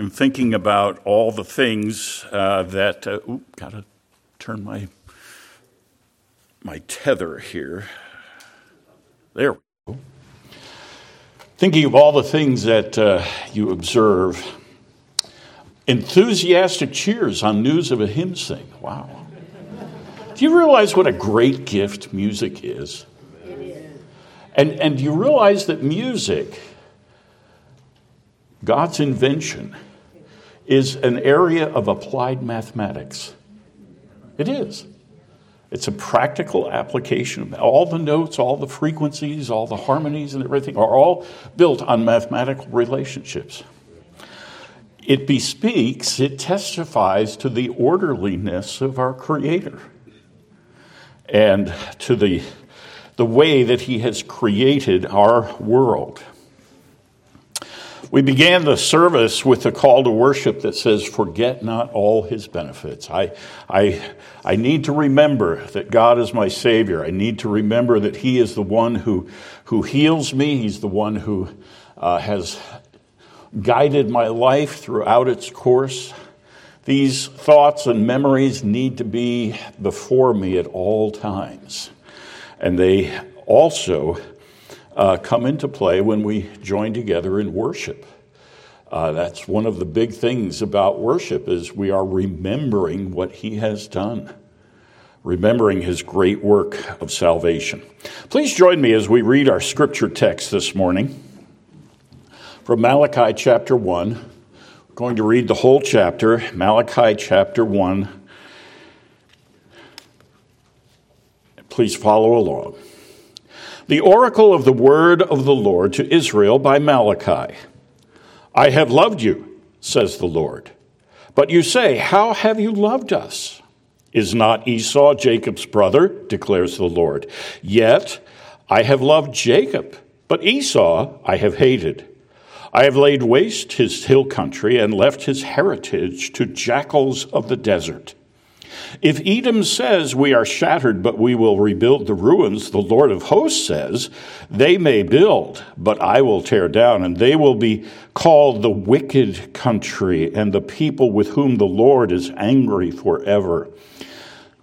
I'm thinking about all the things uh, that. Uh, oop, gotta turn my my tether here. There we go. Thinking of all the things that uh, you observe. Enthusiastic cheers on news of a hymn sing. Wow. Do you realize what a great gift music is? It is. And, and do you realize that music, God's invention, is an area of applied mathematics. It is. It's a practical application. All the notes, all the frequencies, all the harmonies, and everything are all built on mathematical relationships. It bespeaks, it testifies to the orderliness of our Creator and to the, the way that He has created our world. We began the service with a call to worship that says, Forget not all his benefits. I, I, I need to remember that God is my Savior. I need to remember that He is the one who, who heals me. He's the one who uh, has guided my life throughout its course. These thoughts and memories need to be before me at all times. And they also uh, come into play when we join together in worship. Uh, that's one of the big things about worship is we are remembering what he has done remembering his great work of salvation. Please join me as we read our scripture text this morning from malachi chapter 1 we're going to read the whole chapter malachi chapter 1 please follow along the oracle of the word of the Lord to Israel by Malachi. I have loved you, says the Lord. But you say, How have you loved us? Is not Esau Jacob's brother, declares the Lord. Yet I have loved Jacob, but Esau I have hated. I have laid waste his hill country and left his heritage to jackals of the desert. If Edom says, We are shattered, but we will rebuild the ruins, the Lord of hosts says, They may build, but I will tear down, and they will be called the wicked country, and the people with whom the Lord is angry forever.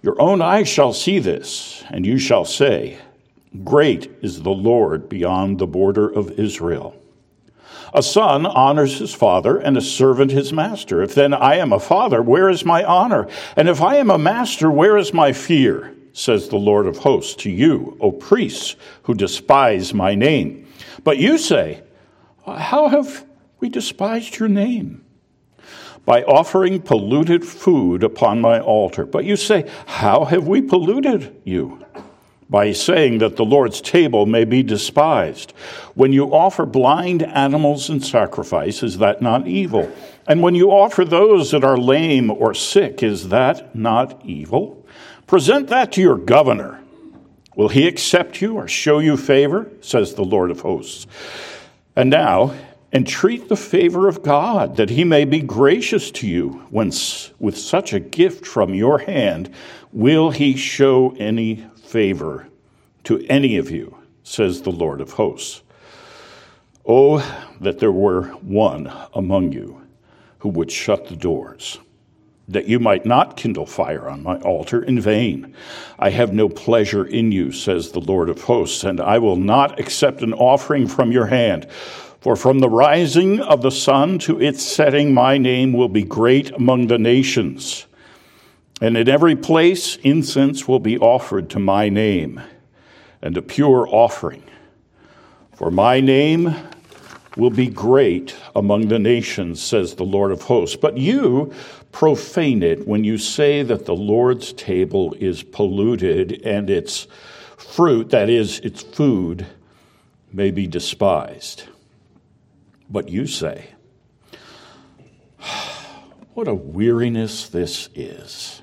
Your own eyes shall see this, and you shall say, Great is the Lord beyond the border of Israel. A son honors his father, and a servant his master. If then I am a father, where is my honor? And if I am a master, where is my fear? Says the Lord of hosts to you, O priests who despise my name. But you say, How have we despised your name? By offering polluted food upon my altar. But you say, How have we polluted you? By saying that the Lord's table may be despised. When you offer blind animals in sacrifice, is that not evil? And when you offer those that are lame or sick, is that not evil? Present that to your governor. Will he accept you or show you favor? says the Lord of hosts. And now, entreat the favor of God, that he may be gracious to you when, with such a gift from your hand, will he show any favor to any of you, says the Lord of hosts. Oh, that there were one among you who would shut the doors, that you might not kindle fire on my altar in vain. I have no pleasure in you, says the Lord of hosts, and I will not accept an offering from your hand. For from the rising of the sun to its setting, my name will be great among the nations. And in every place, incense will be offered to my name, and a pure offering. For my name will be great among the nations, says the Lord of hosts. But you profane it when you say that the Lord's table is polluted and its fruit, that is, its food, may be despised. But you say, What a weariness this is!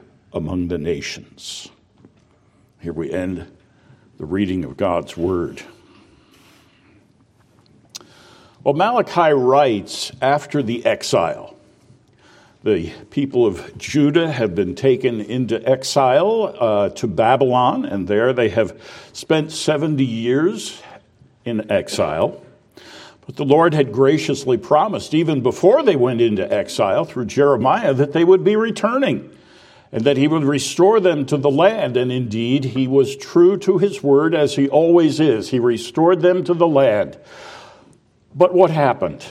among the nations. Here we end the reading of God's word. Well, Malachi writes after the exile. The people of Judah have been taken into exile uh, to Babylon, and there they have spent 70 years in exile. But the Lord had graciously promised, even before they went into exile through Jeremiah, that they would be returning and that he would restore them to the land. And indeed, he was true to his word as he always is. He restored them to the land. But what happened?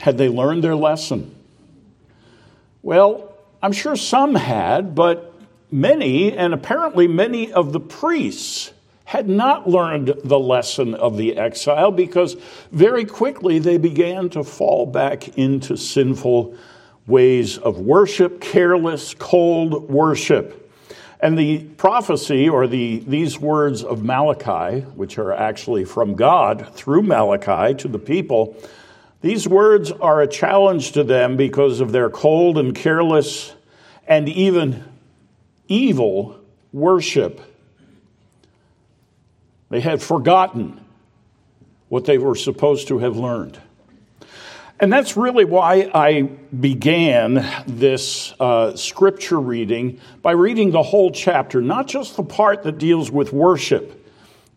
Had they learned their lesson? Well, I'm sure some had, but many, and apparently many of the priests, had not learned the lesson of the exile because very quickly they began to fall back into sinful ways of worship, careless, cold worship. And the prophecy, or the, these words of Malachi, which are actually from God through Malachi to the people, these words are a challenge to them because of their cold and careless and even evil worship. They had forgotten what they were supposed to have learned. And that's really why I began this uh, scripture reading by reading the whole chapter, not just the part that deals with worship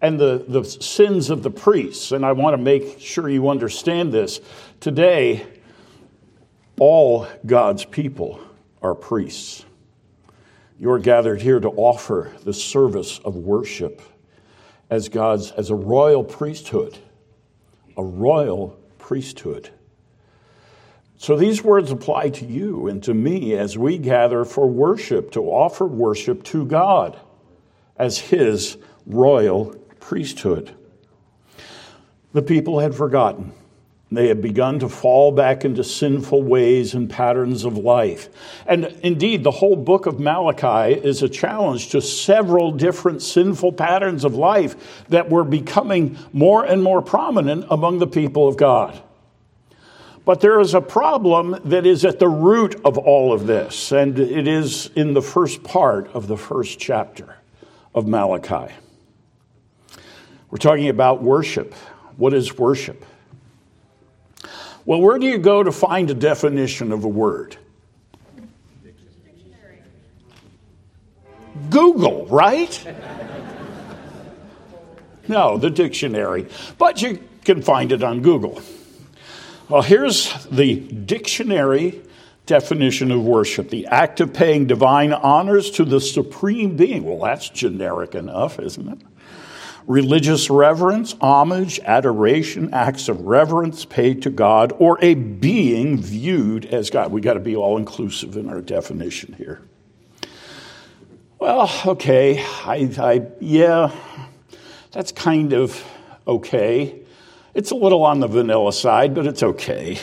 and the, the sins of the priests. And I want to make sure you understand this. Today, all God's people are priests. You're gathered here to offer the service of worship as God's, as a royal priesthood, a royal priesthood. So these words apply to you and to me as we gather for worship, to offer worship to God as His royal priesthood. The people had forgotten. They had begun to fall back into sinful ways and patterns of life. And indeed, the whole book of Malachi is a challenge to several different sinful patterns of life that were becoming more and more prominent among the people of God. But there is a problem that is at the root of all of this, and it is in the first part of the first chapter of Malachi. We're talking about worship. What is worship? Well, where do you go to find a definition of a word? Google, right? no, the dictionary. But you can find it on Google. Well, here's the dictionary definition of worship the act of paying divine honors to the supreme being. Well, that's generic enough, isn't it? Religious reverence, homage, adoration, acts of reverence paid to God, or a being viewed as God. We got to be all inclusive in our definition here. Well, okay, I, I yeah, that's kind of okay. It's a little on the vanilla side, but it's okay.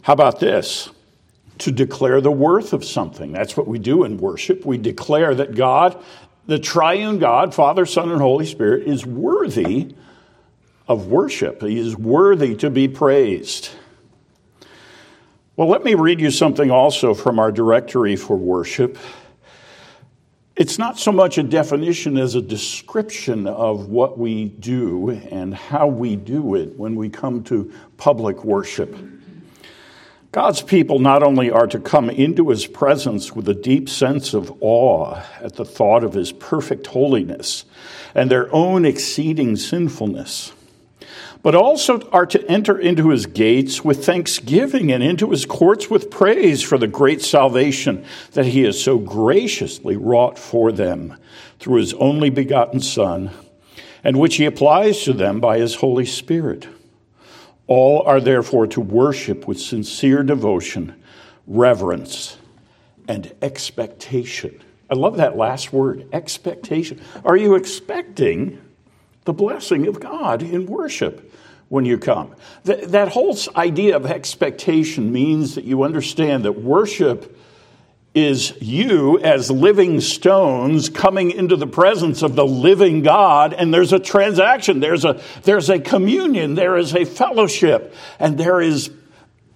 How about this? To declare the worth of something. That's what we do in worship. We declare that God, the triune God, Father, Son, and Holy Spirit, is worthy of worship. He is worthy to be praised. Well, let me read you something also from our directory for worship. It's not so much a definition as a description of what we do and how we do it when we come to public worship. God's people not only are to come into his presence with a deep sense of awe at the thought of his perfect holiness and their own exceeding sinfulness, but also are to enter into his gates with thanksgiving and into his courts with praise for the great salvation that he has so graciously wrought for them through his only begotten Son, and which he applies to them by his Holy Spirit. All are therefore to worship with sincere devotion, reverence, and expectation. I love that last word, expectation. Are you expecting the blessing of God in worship? When you come. That, that whole idea of expectation means that you understand that worship is you as living stones coming into the presence of the living God, and there's a transaction, there's a, there's a communion, there is a fellowship, and there is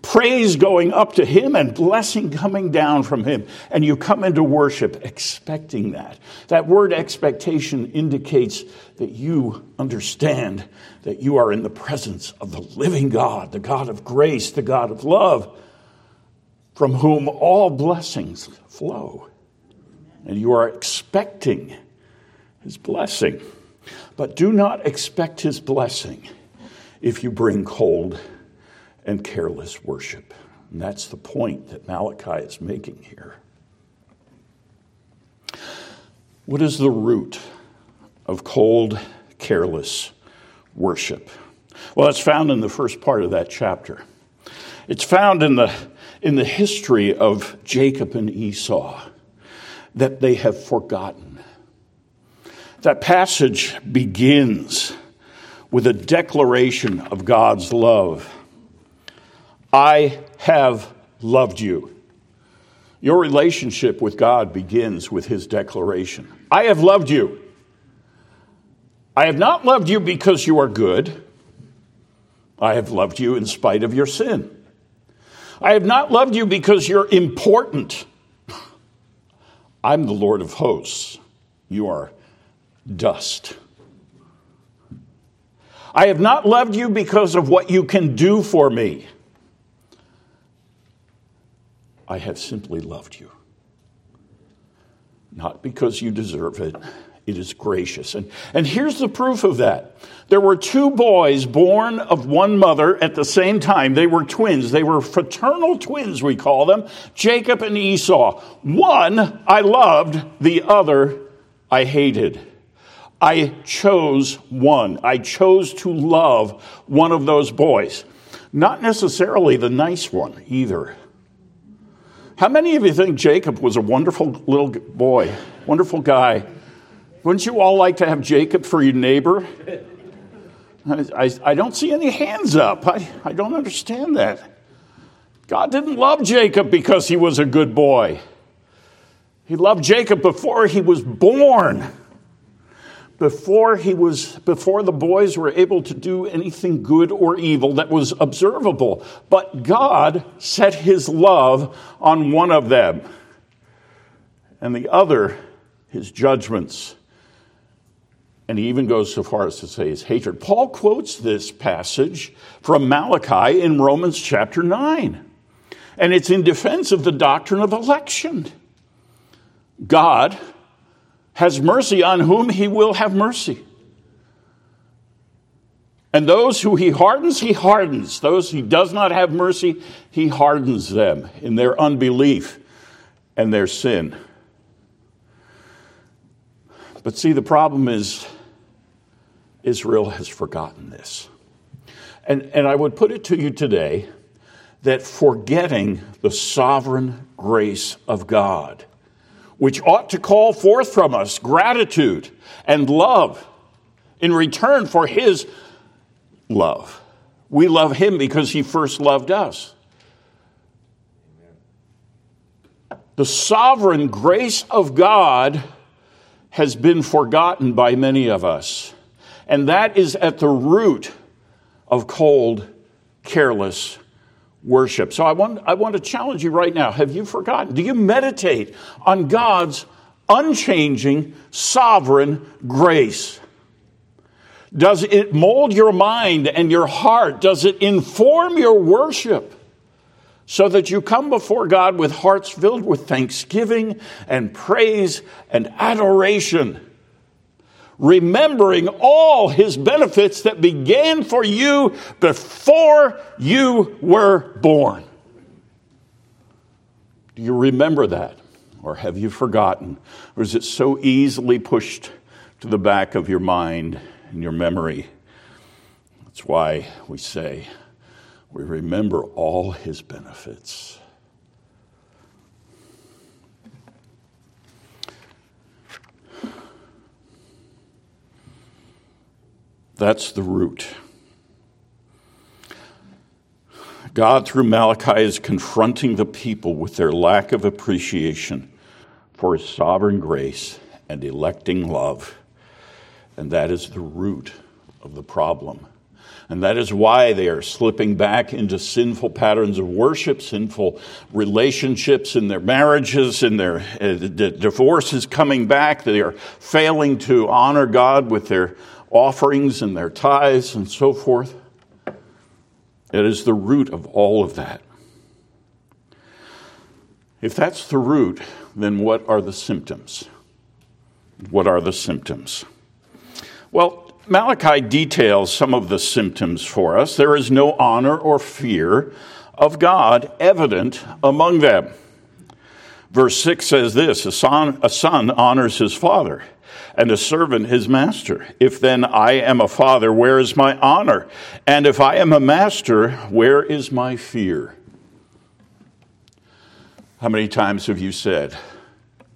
praise going up to Him and blessing coming down from Him. And you come into worship expecting that. That word expectation indicates that you understand that you are in the presence of the living God, the God of grace, the God of love from whom all blessings flow. And you are expecting his blessing. But do not expect his blessing if you bring cold and careless worship. And that's the point that Malachi is making here. What is the root of cold, careless worship? Well, it's found in the first part of that chapter. It's found in the in the history of Jacob and Esau that they have forgotten. That passage begins with a declaration of God's love. I have loved you. Your relationship with God begins with his declaration I have loved you. I have not loved you because you are good. I have loved you in spite of your sin. I have not loved you because you're important. I'm the Lord of hosts. You are dust. I have not loved you because of what you can do for me. I have simply loved you. Not because you deserve it, it is gracious. And, and here's the proof of that. There were two boys born of one mother at the same time. They were twins. They were fraternal twins, we call them Jacob and Esau. One I loved, the other I hated. I chose one. I chose to love one of those boys. Not necessarily the nice one either. How many of you think Jacob was a wonderful little boy, wonderful guy? Wouldn't you all like to have Jacob for your neighbor? I, I, I, don't see any hands up. I, I don't understand that. God didn't love Jacob because he was a good boy. He loved Jacob before he was born. Before he was before the boys were able to do anything good or evil that was observable. But God set his love on one of them. And the other his judgments and he even goes so far as to say his hatred. Paul quotes this passage from Malachi in Romans chapter 9, and it's in defense of the doctrine of election. God has mercy on whom he will have mercy. And those who he hardens, he hardens. Those he does not have mercy, he hardens them in their unbelief and their sin. But see, the problem is Israel has forgotten this. And, and I would put it to you today that forgetting the sovereign grace of God, which ought to call forth from us gratitude and love in return for His love. We love Him because He first loved us. The sovereign grace of God has been forgotten by many of us. And that is at the root of cold, careless worship. So I want, I want to challenge you right now. Have you forgotten? Do you meditate on God's unchanging, sovereign grace? Does it mold your mind and your heart? Does it inform your worship? So that you come before God with hearts filled with thanksgiving and praise and adoration remembering all his benefits that began for you before you were born. Do you remember that? Or have you forgotten? Or is it so easily pushed to the back of your mind and your memory? That's why we say we remember all his benefits. That's the root. God, through Malachi, is confronting the people with their lack of appreciation for his sovereign grace and electing love. And that is the root of the problem. And that is why they are slipping back into sinful patterns of worship, sinful relationships in their marriages, in their uh, divorce is coming back. They are failing to honor God with their offerings and their tithes and so forth. It is the root of all of that. If that's the root, then what are the symptoms? What are the symptoms? Well, Malachi details some of the symptoms for us. There is no honor or fear of God evident among them. Verse 6 says this a son, a son honors his father, and a servant his master. If then I am a father, where is my honor? And if I am a master, where is my fear? How many times have you said,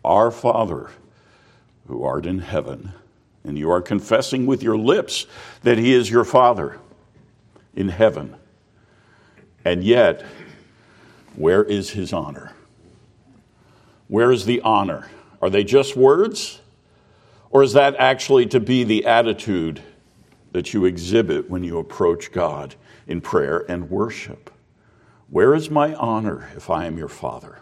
Our Father who art in heaven? and you are confessing with your lips that He is your Father in heaven. And yet, where is His honor? Where is the honor? Are they just words? Or is that actually to be the attitude that you exhibit when you approach God in prayer and worship? Where is my honor if I am your Father?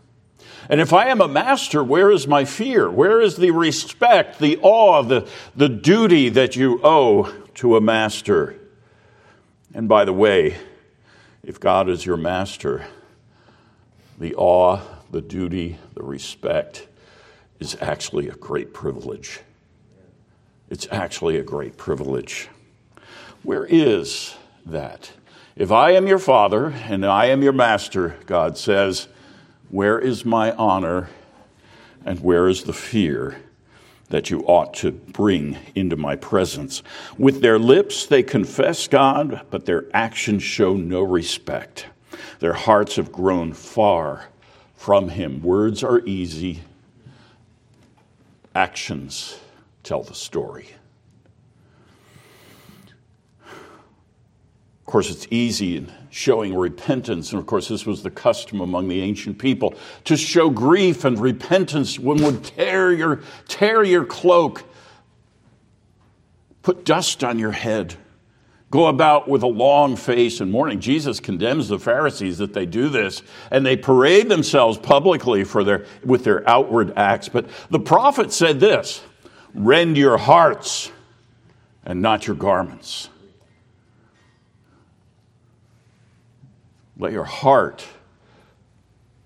And if I am a master, where is my fear? Where is the respect, the awe, the, the duty that you owe to a master? And by the way, if God is your master, the awe, the duty, the respect is actually a great privilege. It's actually a great privilege. Where is that? If I am your father and I am your master, God says, where is my honor and where is the fear that you ought to bring into my presence? With their lips they confess God, but their actions show no respect. Their hearts have grown far from Him. Words are easy, actions tell the story. Of course, it's easy in showing repentance, and of course, this was the custom among the ancient people to show grief and repentance. One would tear your, tear your cloak, put dust on your head, go about with a long face and mourning. Jesus condemns the Pharisees that they do this, and they parade themselves publicly for their, with their outward acts. But the prophet said this rend your hearts and not your garments. Let your heart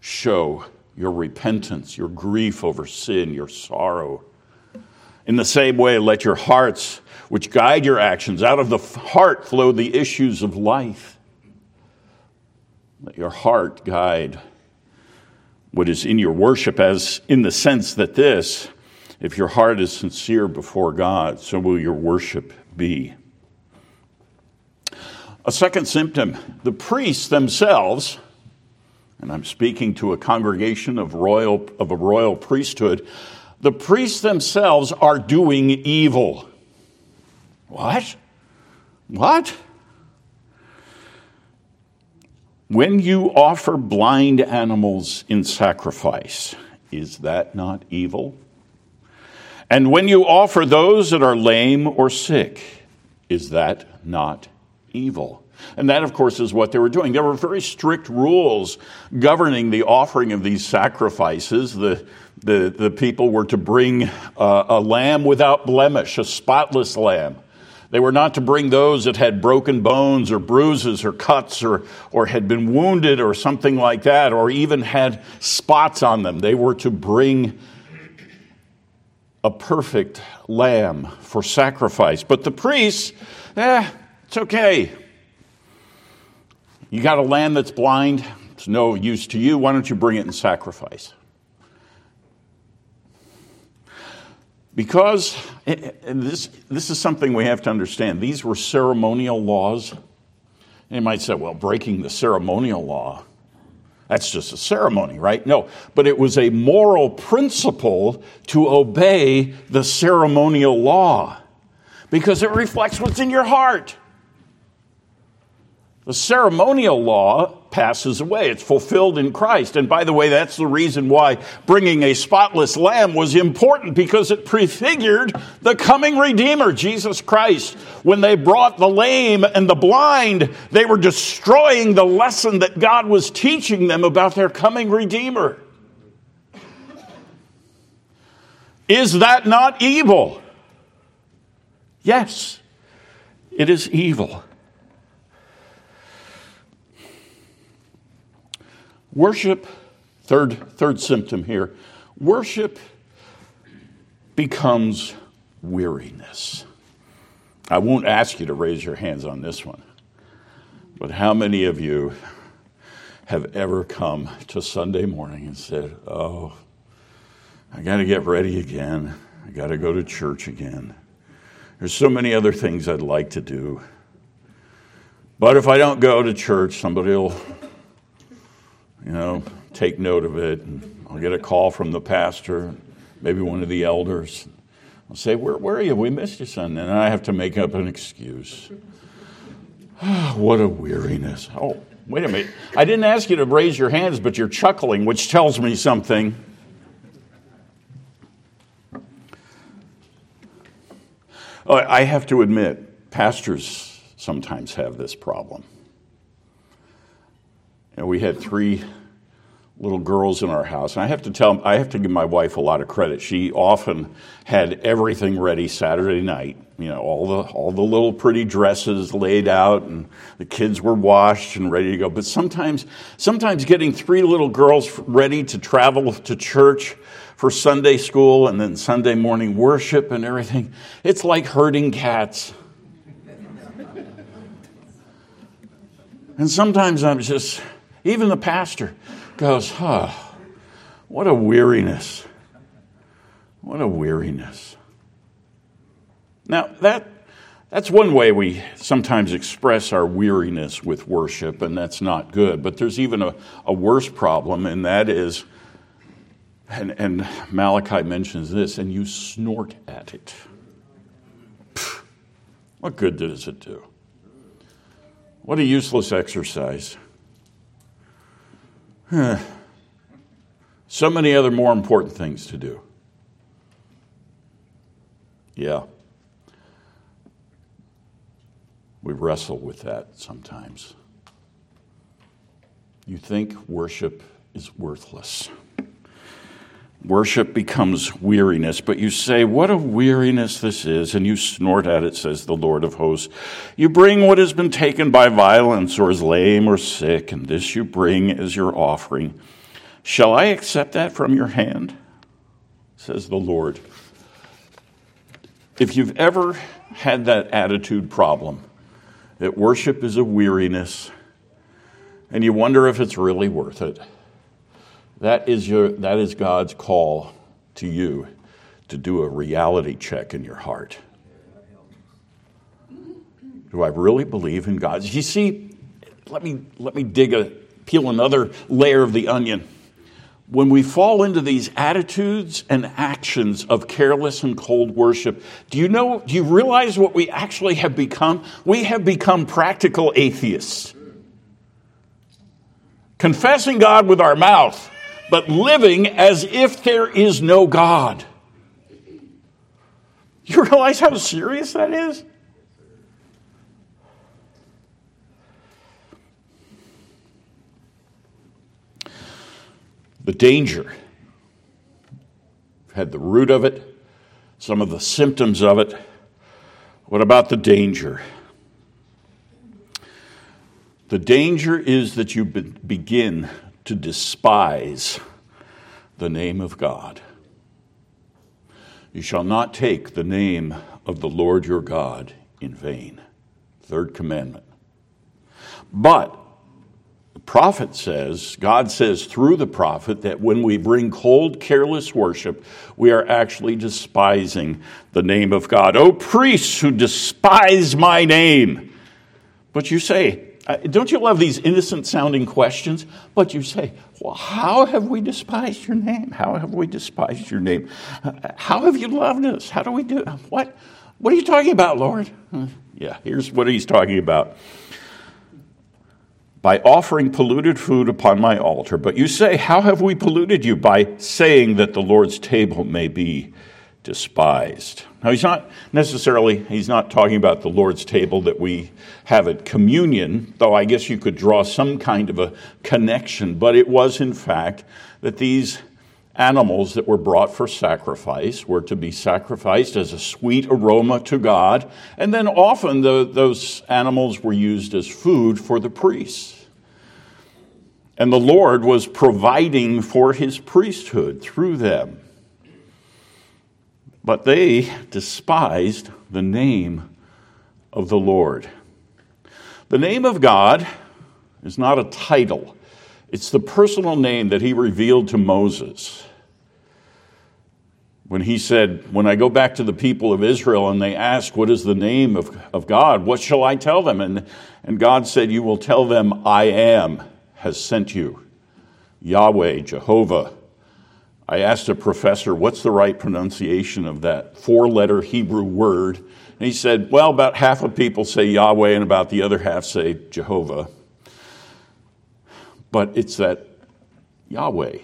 show your repentance, your grief over sin, your sorrow. In the same way, let your hearts, which guide your actions, out of the heart flow the issues of life. Let your heart guide what is in your worship, as in the sense that this, if your heart is sincere before God, so will your worship be. A second symptom the priests themselves, and I'm speaking to a congregation of, royal, of a royal priesthood, the priests themselves are doing evil. What? What? When you offer blind animals in sacrifice, is that not evil? And when you offer those that are lame or sick, is that not evil. And that, of course, is what they were doing. There were very strict rules governing the offering of these sacrifices. The, the, the people were to bring uh, a lamb without blemish, a spotless lamb. They were not to bring those that had broken bones or bruises or cuts or, or had been wounded or something like that, or even had spots on them. They were to bring a perfect lamb for sacrifice. But the priests, eh, it's okay. You got a lamb that's blind, it's no use to you. Why don't you bring it in sacrifice? Because this, this is something we have to understand. These were ceremonial laws. And you might say, well, breaking the ceremonial law, that's just a ceremony, right? No, but it was a moral principle to obey the ceremonial law because it reflects what's in your heart. The ceremonial law passes away. It's fulfilled in Christ. And by the way, that's the reason why bringing a spotless lamb was important because it prefigured the coming Redeemer, Jesus Christ. When they brought the lame and the blind, they were destroying the lesson that God was teaching them about their coming Redeemer. Is that not evil? Yes, it is evil. Worship, third, third symptom here, worship becomes weariness. I won't ask you to raise your hands on this one, but how many of you have ever come to Sunday morning and said, Oh, I got to get ready again. I got to go to church again. There's so many other things I'd like to do. But if I don't go to church, somebody will you know, take note of it. And I'll get a call from the pastor, maybe one of the elders. I'll say, Where, where are you? We missed you, son. And I have to make up an excuse. what a weariness. Oh, wait a minute. I didn't ask you to raise your hands, but you're chuckling, which tells me something. Oh, I have to admit, pastors sometimes have this problem. And we had three little girls in our house. And I have to tell, I have to give my wife a lot of credit. She often had everything ready Saturday night. You know, all the all the little pretty dresses laid out, and the kids were washed and ready to go. But sometimes, sometimes getting three little girls ready to travel to church for Sunday school and then Sunday morning worship and everything, it's like herding cats. and sometimes I'm just even the pastor goes, huh, what a weariness. What a weariness. Now, that, that's one way we sometimes express our weariness with worship, and that's not good. But there's even a, a worse problem, and that is, and, and Malachi mentions this, and you snort at it. Pfft, what good does it do? What a useless exercise. So many other more important things to do. Yeah. We wrestle with that sometimes. You think worship is worthless. Worship becomes weariness, but you say, What a weariness this is, and you snort at it, says the Lord of hosts. You bring what has been taken by violence, or is lame or sick, and this you bring as your offering. Shall I accept that from your hand? says the Lord. If you've ever had that attitude problem, that worship is a weariness, and you wonder if it's really worth it that is, your, that is God's call to you to do a reality check in your heart. Do I really believe in God? You see, let me, let me dig a, peel another layer of the onion. When we fall into these attitudes and actions of careless and cold worship, do you know, do you realize what we actually have become? We have become practical atheists. Confessing God with our mouth, but living as if there is no God. You realize how serious that is? The danger had the root of it, some of the symptoms of it. What about the danger? The danger is that you begin to despise the name of God. You shall not take the name of the Lord your God in vain. Third commandment. But the prophet says, God says through the prophet, that when we bring cold, careless worship, we are actually despising the name of God. O priests who despise my name. But you say, uh, don't you love these innocent sounding questions? But you say, well, how have we despised your name? How have we despised your name? Uh, how have you loved us? How do we do what? What are you talking about, Lord? Uh, yeah, here's what he's talking about. by offering polluted food upon my altar. But you say, How have we polluted you? By saying that the Lord's table may be despised. Now, he's not necessarily, he's not talking about the Lord's table that we have at communion, though I guess you could draw some kind of a connection, but it was in fact that these animals that were brought for sacrifice were to be sacrificed as a sweet aroma to God, and then often the, those animals were used as food for the priests. And the Lord was providing for his priesthood through them. But they despised the name of the Lord. The name of God is not a title, it's the personal name that he revealed to Moses when he said, When I go back to the people of Israel and they ask, What is the name of, of God? What shall I tell them? And, and God said, You will tell them, I am has sent you. Yahweh, Jehovah. I asked a professor, What's the right pronunciation of that four letter Hebrew word? And he said, Well, about half of people say Yahweh and about the other half say Jehovah. But it's that Yahweh.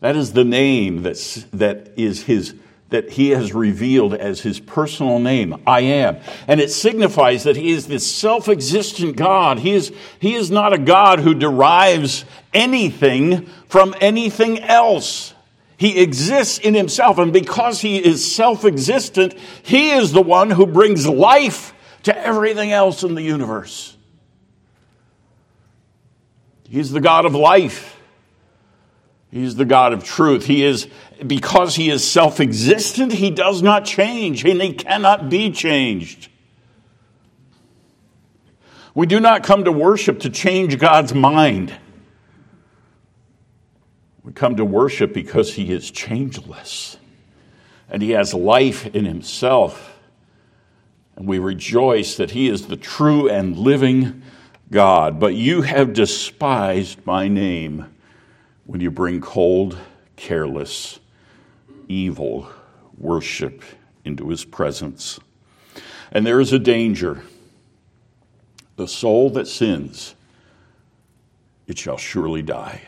That is the name that's, that is his, that he has revealed as his personal name, I am. And it signifies that he is this self existent God. He is, he is not a God who derives anything from anything else. He exists in himself, and because he is self existent, he is the one who brings life to everything else in the universe. He's the God of life. He's the God of truth. He is, because he is self existent, he does not change and he cannot be changed. We do not come to worship to change God's mind. We come to worship because he is changeless and he has life in himself. And we rejoice that he is the true and living God. But you have despised my name when you bring cold, careless, evil worship into his presence. And there is a danger. The soul that sins, it shall surely die.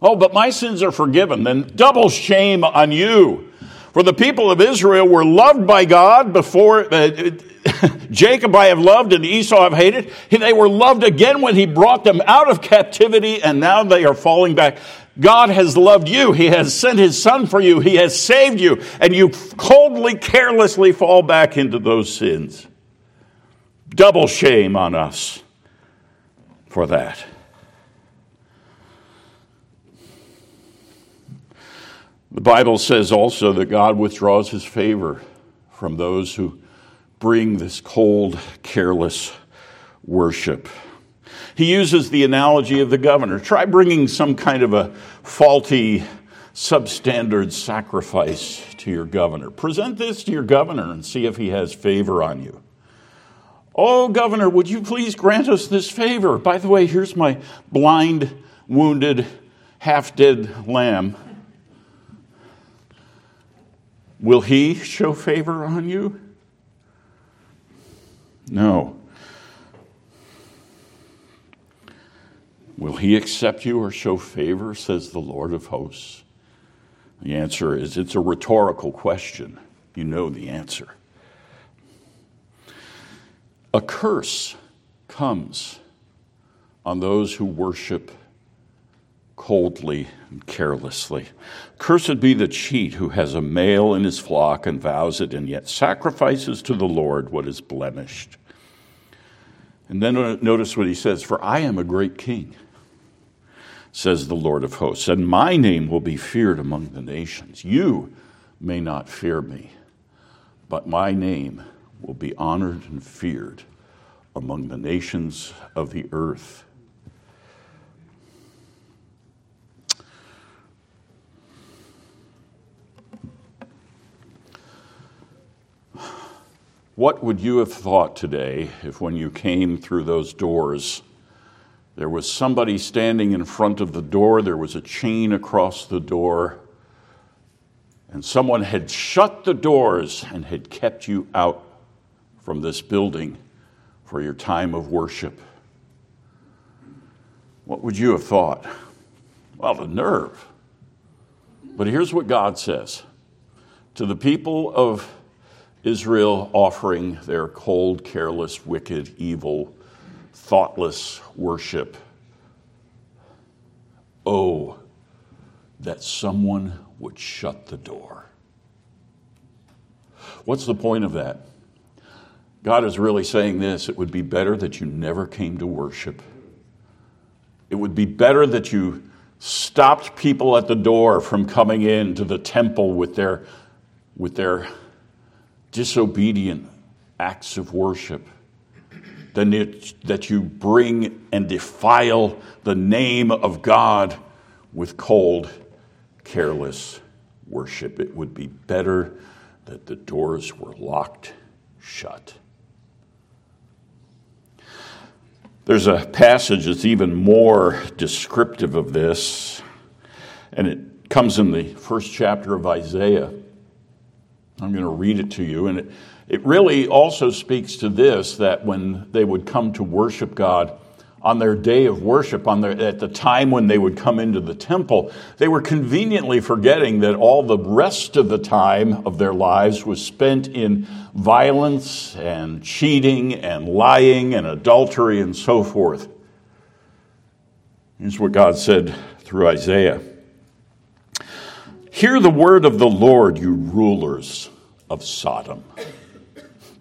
Oh, but my sins are forgiven. Then double shame on you. For the people of Israel were loved by God before, uh, Jacob I have loved and Esau I've hated. They were loved again when he brought them out of captivity, and now they are falling back. God has loved you. He has sent his son for you. He has saved you, and you coldly, carelessly fall back into those sins. Double shame on us for that. The Bible says also that God withdraws his favor from those who bring this cold, careless worship. He uses the analogy of the governor. Try bringing some kind of a faulty, substandard sacrifice to your governor. Present this to your governor and see if he has favor on you. Oh, governor, would you please grant us this favor? By the way, here's my blind, wounded, half dead lamb. Will he show favor on you? No. Will he accept you or show favor, says the Lord of hosts? The answer is it's a rhetorical question. You know the answer. A curse comes on those who worship coldly and carelessly. Cursed be the cheat who has a male in his flock and vows it, and yet sacrifices to the Lord what is blemished. And then notice what he says For I am a great king, says the Lord of hosts, and my name will be feared among the nations. You may not fear me, but my name will be honored and feared among the nations of the earth. What would you have thought today if, when you came through those doors, there was somebody standing in front of the door, there was a chain across the door, and someone had shut the doors and had kept you out from this building for your time of worship. What would you have thought? Well, the nerve. But here's what God says to the people of Israel offering their cold, careless, wicked, evil, thoughtless worship. Oh, that someone would shut the door. What's the point of that? God is really saying this it would be better that you never came to worship. It would be better that you stopped people at the door from coming into the temple with their, with their disobedient acts of worship than it, that you bring and defile the name of God with cold, careless worship. It would be better that the doors were locked shut. There's a passage that's even more descriptive of this, and it comes in the first chapter of Isaiah. I'm going to read it to you, and it, it really also speaks to this that when they would come to worship God, on their day of worship, on their, at the time when they would come into the temple, they were conveniently forgetting that all the rest of the time of their lives was spent in violence and cheating and lying and adultery and so forth. Here's what God said through Isaiah Hear the word of the Lord, you rulers of Sodom.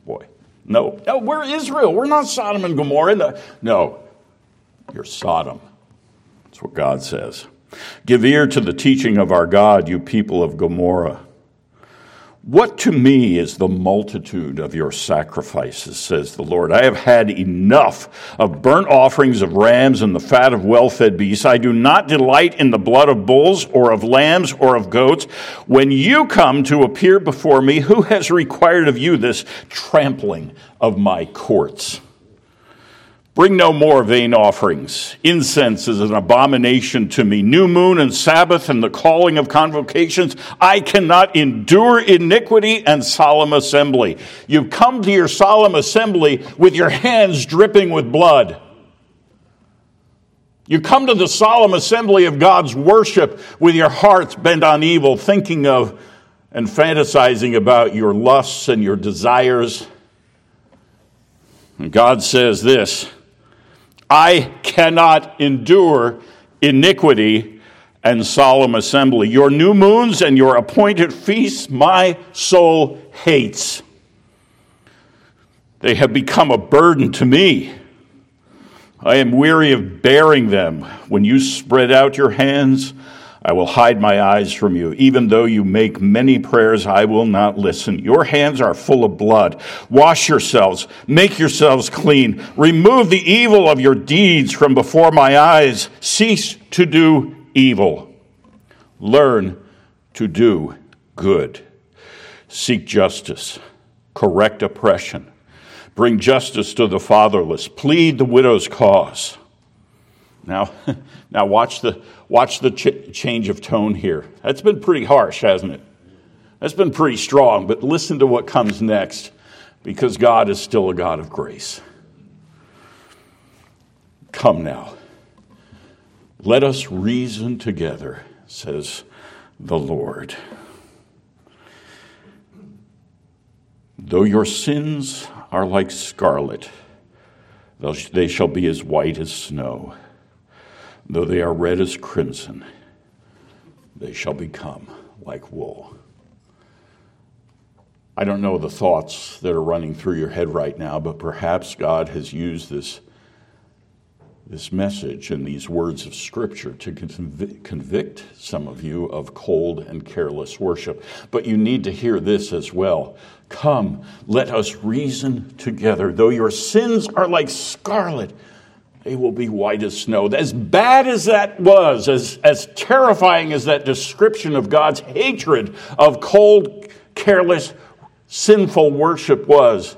Boy, no, no, we're Israel. We're not Sodom and Gomorrah. No, you're Sodom. That's what God says. Give ear to the teaching of our God, you people of Gomorrah. What to me is the multitude of your sacrifices, says the Lord. I have had enough of burnt offerings of rams and the fat of well fed beasts. I do not delight in the blood of bulls or of lambs or of goats. When you come to appear before me, who has required of you this trampling of my courts? Bring no more vain offerings. Incense is an abomination to me. New moon and Sabbath and the calling of convocations. I cannot endure iniquity and solemn assembly. You've come to your solemn assembly with your hands dripping with blood. You come to the solemn assembly of God's worship with your hearts bent on evil, thinking of and fantasizing about your lusts and your desires. And God says this I cannot endure iniquity and solemn assembly. Your new moons and your appointed feasts, my soul hates. They have become a burden to me. I am weary of bearing them. When you spread out your hands, I will hide my eyes from you. Even though you make many prayers, I will not listen. Your hands are full of blood. Wash yourselves. Make yourselves clean. Remove the evil of your deeds from before my eyes. Cease to do evil. Learn to do good. Seek justice. Correct oppression. Bring justice to the fatherless. Plead the widow's cause. Now, now watch the, watch the ch- change of tone here. That's been pretty harsh, hasn't it? That's been pretty strong, but listen to what comes next because God is still a God of grace. Come now. Let us reason together, says the Lord. Though your sins are like scarlet, they shall be as white as snow. Though they are red as crimson, they shall become like wool. I don't know the thoughts that are running through your head right now, but perhaps God has used this, this message and these words of Scripture to convict, convict some of you of cold and careless worship. But you need to hear this as well. Come, let us reason together. Though your sins are like scarlet, they will be white as snow. As bad as that was, as, as terrifying as that description of God's hatred of cold, careless, sinful worship was,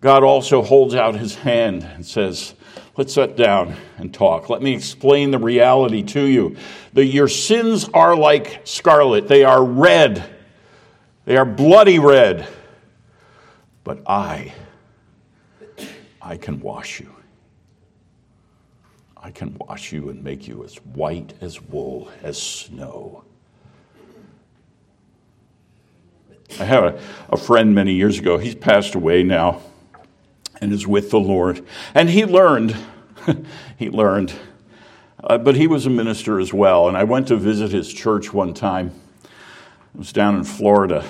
God also holds out his hand and says, Let's sit down and talk. Let me explain the reality to you. That your sins are like scarlet, they are red, they are bloody red. But I I can wash you. I can wash you and make you as white as wool, as snow. I had a, a friend many years ago. He's passed away now and is with the Lord. And he learned, he learned, uh, but he was a minister as well. And I went to visit his church one time. It was down in Florida.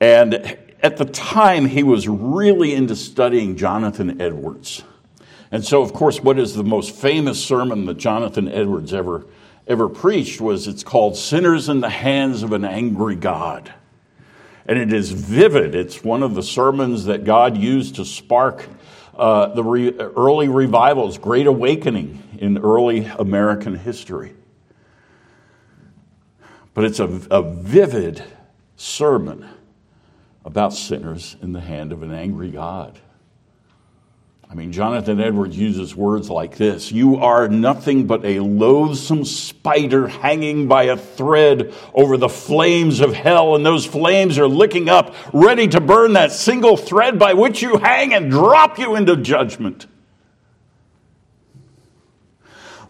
And at the time, he was really into studying Jonathan Edwards. And so, of course, what is the most famous sermon that Jonathan Edwards ever, ever preached was it's called Sinners in the Hands of an Angry God. And it is vivid. It's one of the sermons that God used to spark uh, the re- early revivals, Great Awakening in early American history. But it's a, a vivid sermon about sinners in the hand of an angry God. I mean, Jonathan Edwards uses words like this You are nothing but a loathsome spider hanging by a thread over the flames of hell, and those flames are licking up, ready to burn that single thread by which you hang and drop you into judgment.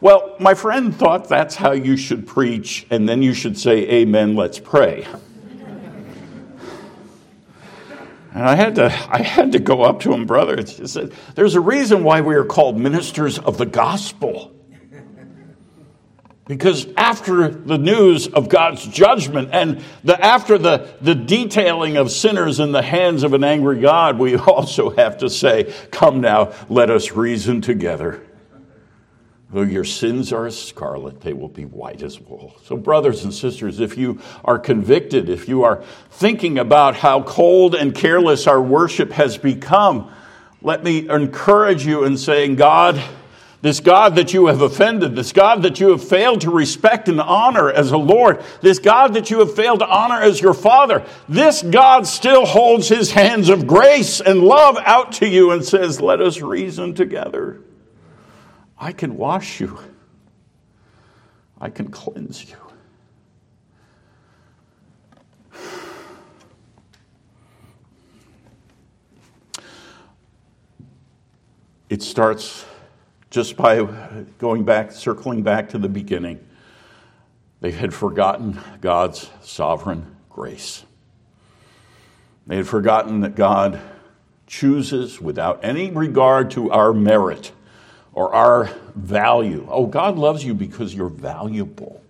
Well, my friend thought that's how you should preach, and then you should say, Amen, let's pray. And I had to, I had to go up to him, brother. Just, there's a reason why we are called ministers of the gospel. Because after the news of God's judgment and the, after the, the detailing of sinners in the hands of an angry God, we also have to say, Come now, let us reason together. Though your sins are as scarlet, they will be white as wool. So, brothers and sisters, if you are convicted, if you are thinking about how cold and careless our worship has become, let me encourage you in saying, God, this God that you have offended, this God that you have failed to respect and honor as a Lord, this God that you have failed to honor as your Father, this God still holds his hands of grace and love out to you and says, Let us reason together. I can wash you, I can cleanse you. It starts just by going back, circling back to the beginning. They had forgotten God's sovereign grace. They had forgotten that God chooses without any regard to our merit or our value. Oh, God loves you because you're valuable.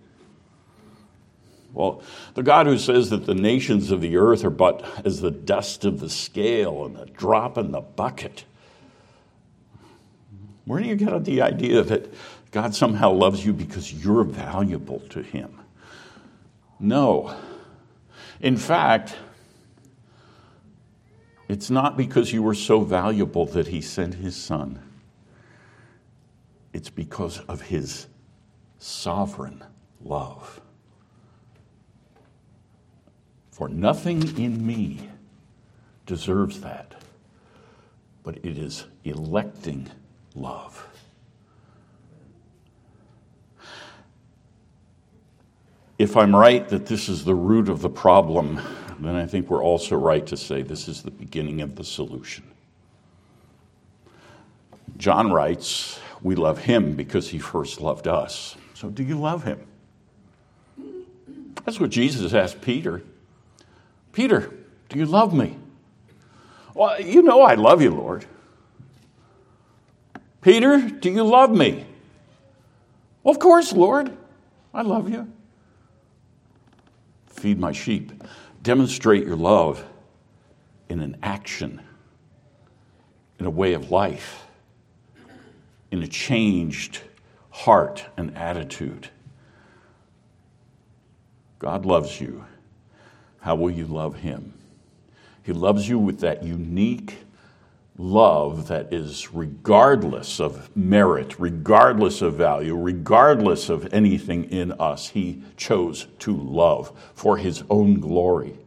Well, the God who says that the nations of the earth are but as the dust of the scale and a drop in the bucket. Where do you get the idea that God somehow loves you because you're valuable to Him? No. In fact, it's not because you were so valuable that He sent His Son it's because of his sovereign love. For nothing in me deserves that, but it is electing love. If I'm right that this is the root of the problem, then I think we're also right to say this is the beginning of the solution. John writes, We love him because he first loved us. So, do you love him? That's what Jesus asked Peter. Peter, do you love me? Well, you know I love you, Lord. Peter, do you love me? Well, of course, Lord. I love you. Feed my sheep. Demonstrate your love in an action, in a way of life in a changed heart and attitude. God loves you. How will you love him? He loves you with that unique love that is regardless of merit, regardless of value, regardless of anything in us. He chose to love for his own glory,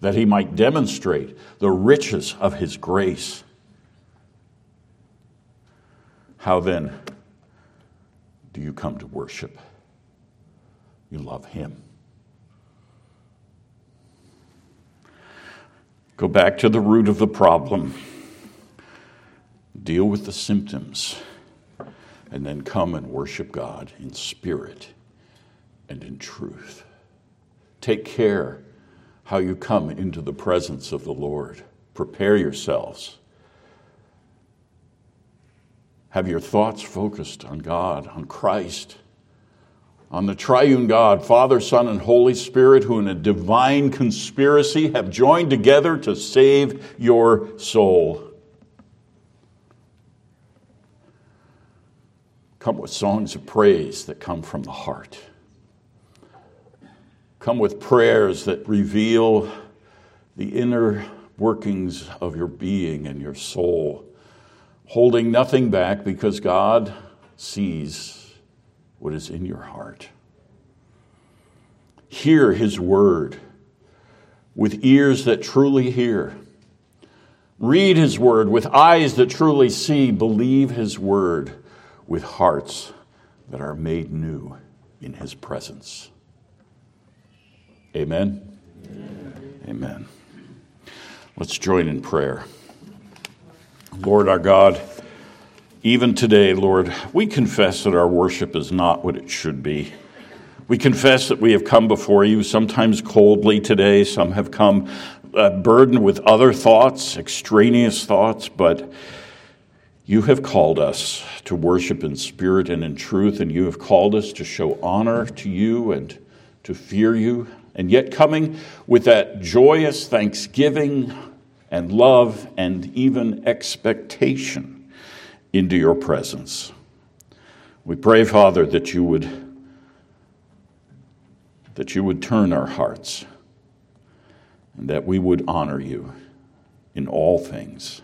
that he might demonstrate the riches of his grace how then do you come to worship? You love Him. Go back to the root of the problem. deal with the symptoms, and then come and worship God in spirit and in truth. Take care how you come into the presence of the Lord. Prepare yourselves. Have your thoughts focused on God, on Christ, on the triune God, Father, Son, and Holy Spirit, who in a divine conspiracy have joined together to save your soul. Come with songs of praise that come from the heart. Come with prayers that reveal the inner workings of your being and your soul, holding nothing back because God sees what is in your heart. Hear His word with ears that truly hear. Read His word with eyes that truly see. Believe His word with hearts that are made new in His presence. Amen. Amen. Amen. Let's join in prayer. Lord our God, even today, Lord, we confess that our worship is not what it should be. We confess that we have come before you, sometimes coldly today, some have come uh, burdened with other thoughts, extraneous thoughts, but you have called us to worship in spirit and in truth, and you have called us to show honor to you and to fear you and yet coming with that joyous thanksgiving and love and even expectation into your presence. We pray, Father, that you would that you would turn our hearts and that we would honor you in all things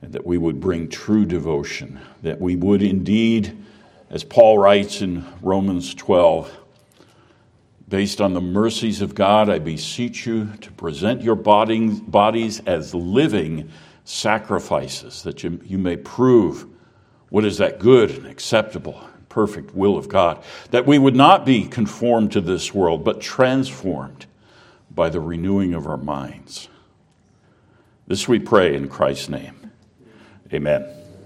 and that we would bring true devotion, that we would indeed, as Paul writes in Romans 12, Based on the mercies of God, I beseech you to present your bodies as living sacrifices, that you, may prove what is that good and acceptable perfect will of God. That we would not be conformed to this world, but transformed by the renewing of our minds. This we pray in Christ's name. Amen.